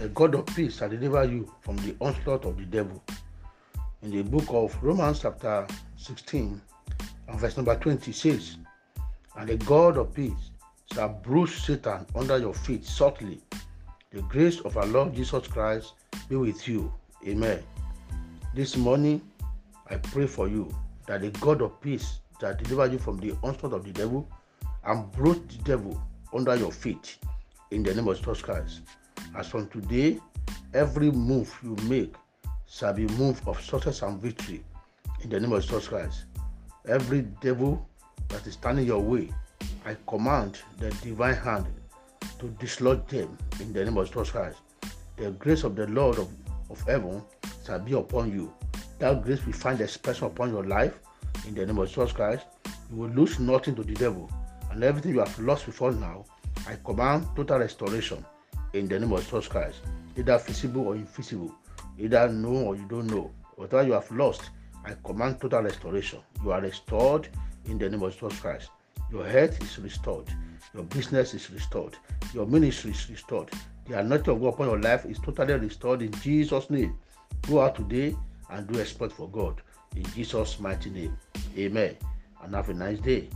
the God of peace shall deliver you from the onslaught of the devil. In the book of Romans, chapter 16, and verse number 20 says, And the God of peace shall bruise Satan under your feet shortly. The grace of our Lord Jesus Christ be with you. Amen. This morning, I pray for you that the God of peace shall deliver you from the onslaught of the devil and bruise the devil under your feet in the name of Jesus Christ. As from today, every move you make shall be move of success and victory in the name of Jesus Christ. Every devil that is standing your way, I command the divine hand to dislodge them in the name of Jesus Christ. The grace of the Lord of, of heaven shall be upon you. That grace will find expression upon your life in the name of Jesus Christ. You will lose nothing to the devil, and everything you have lost before now, I command total restoration in the name of Jesus Christ, either visible or invisible, either know or you don't know. Whatever you have lost, I command total restoration. You are restored in the name of Jesus Christ. Your health is restored. Your business is restored. Your ministry is restored. The anointing of God upon your life is totally restored in Jesus' name. Go out today and do a exploit for God in Jesus' mighty name. Amen. And have a nice day.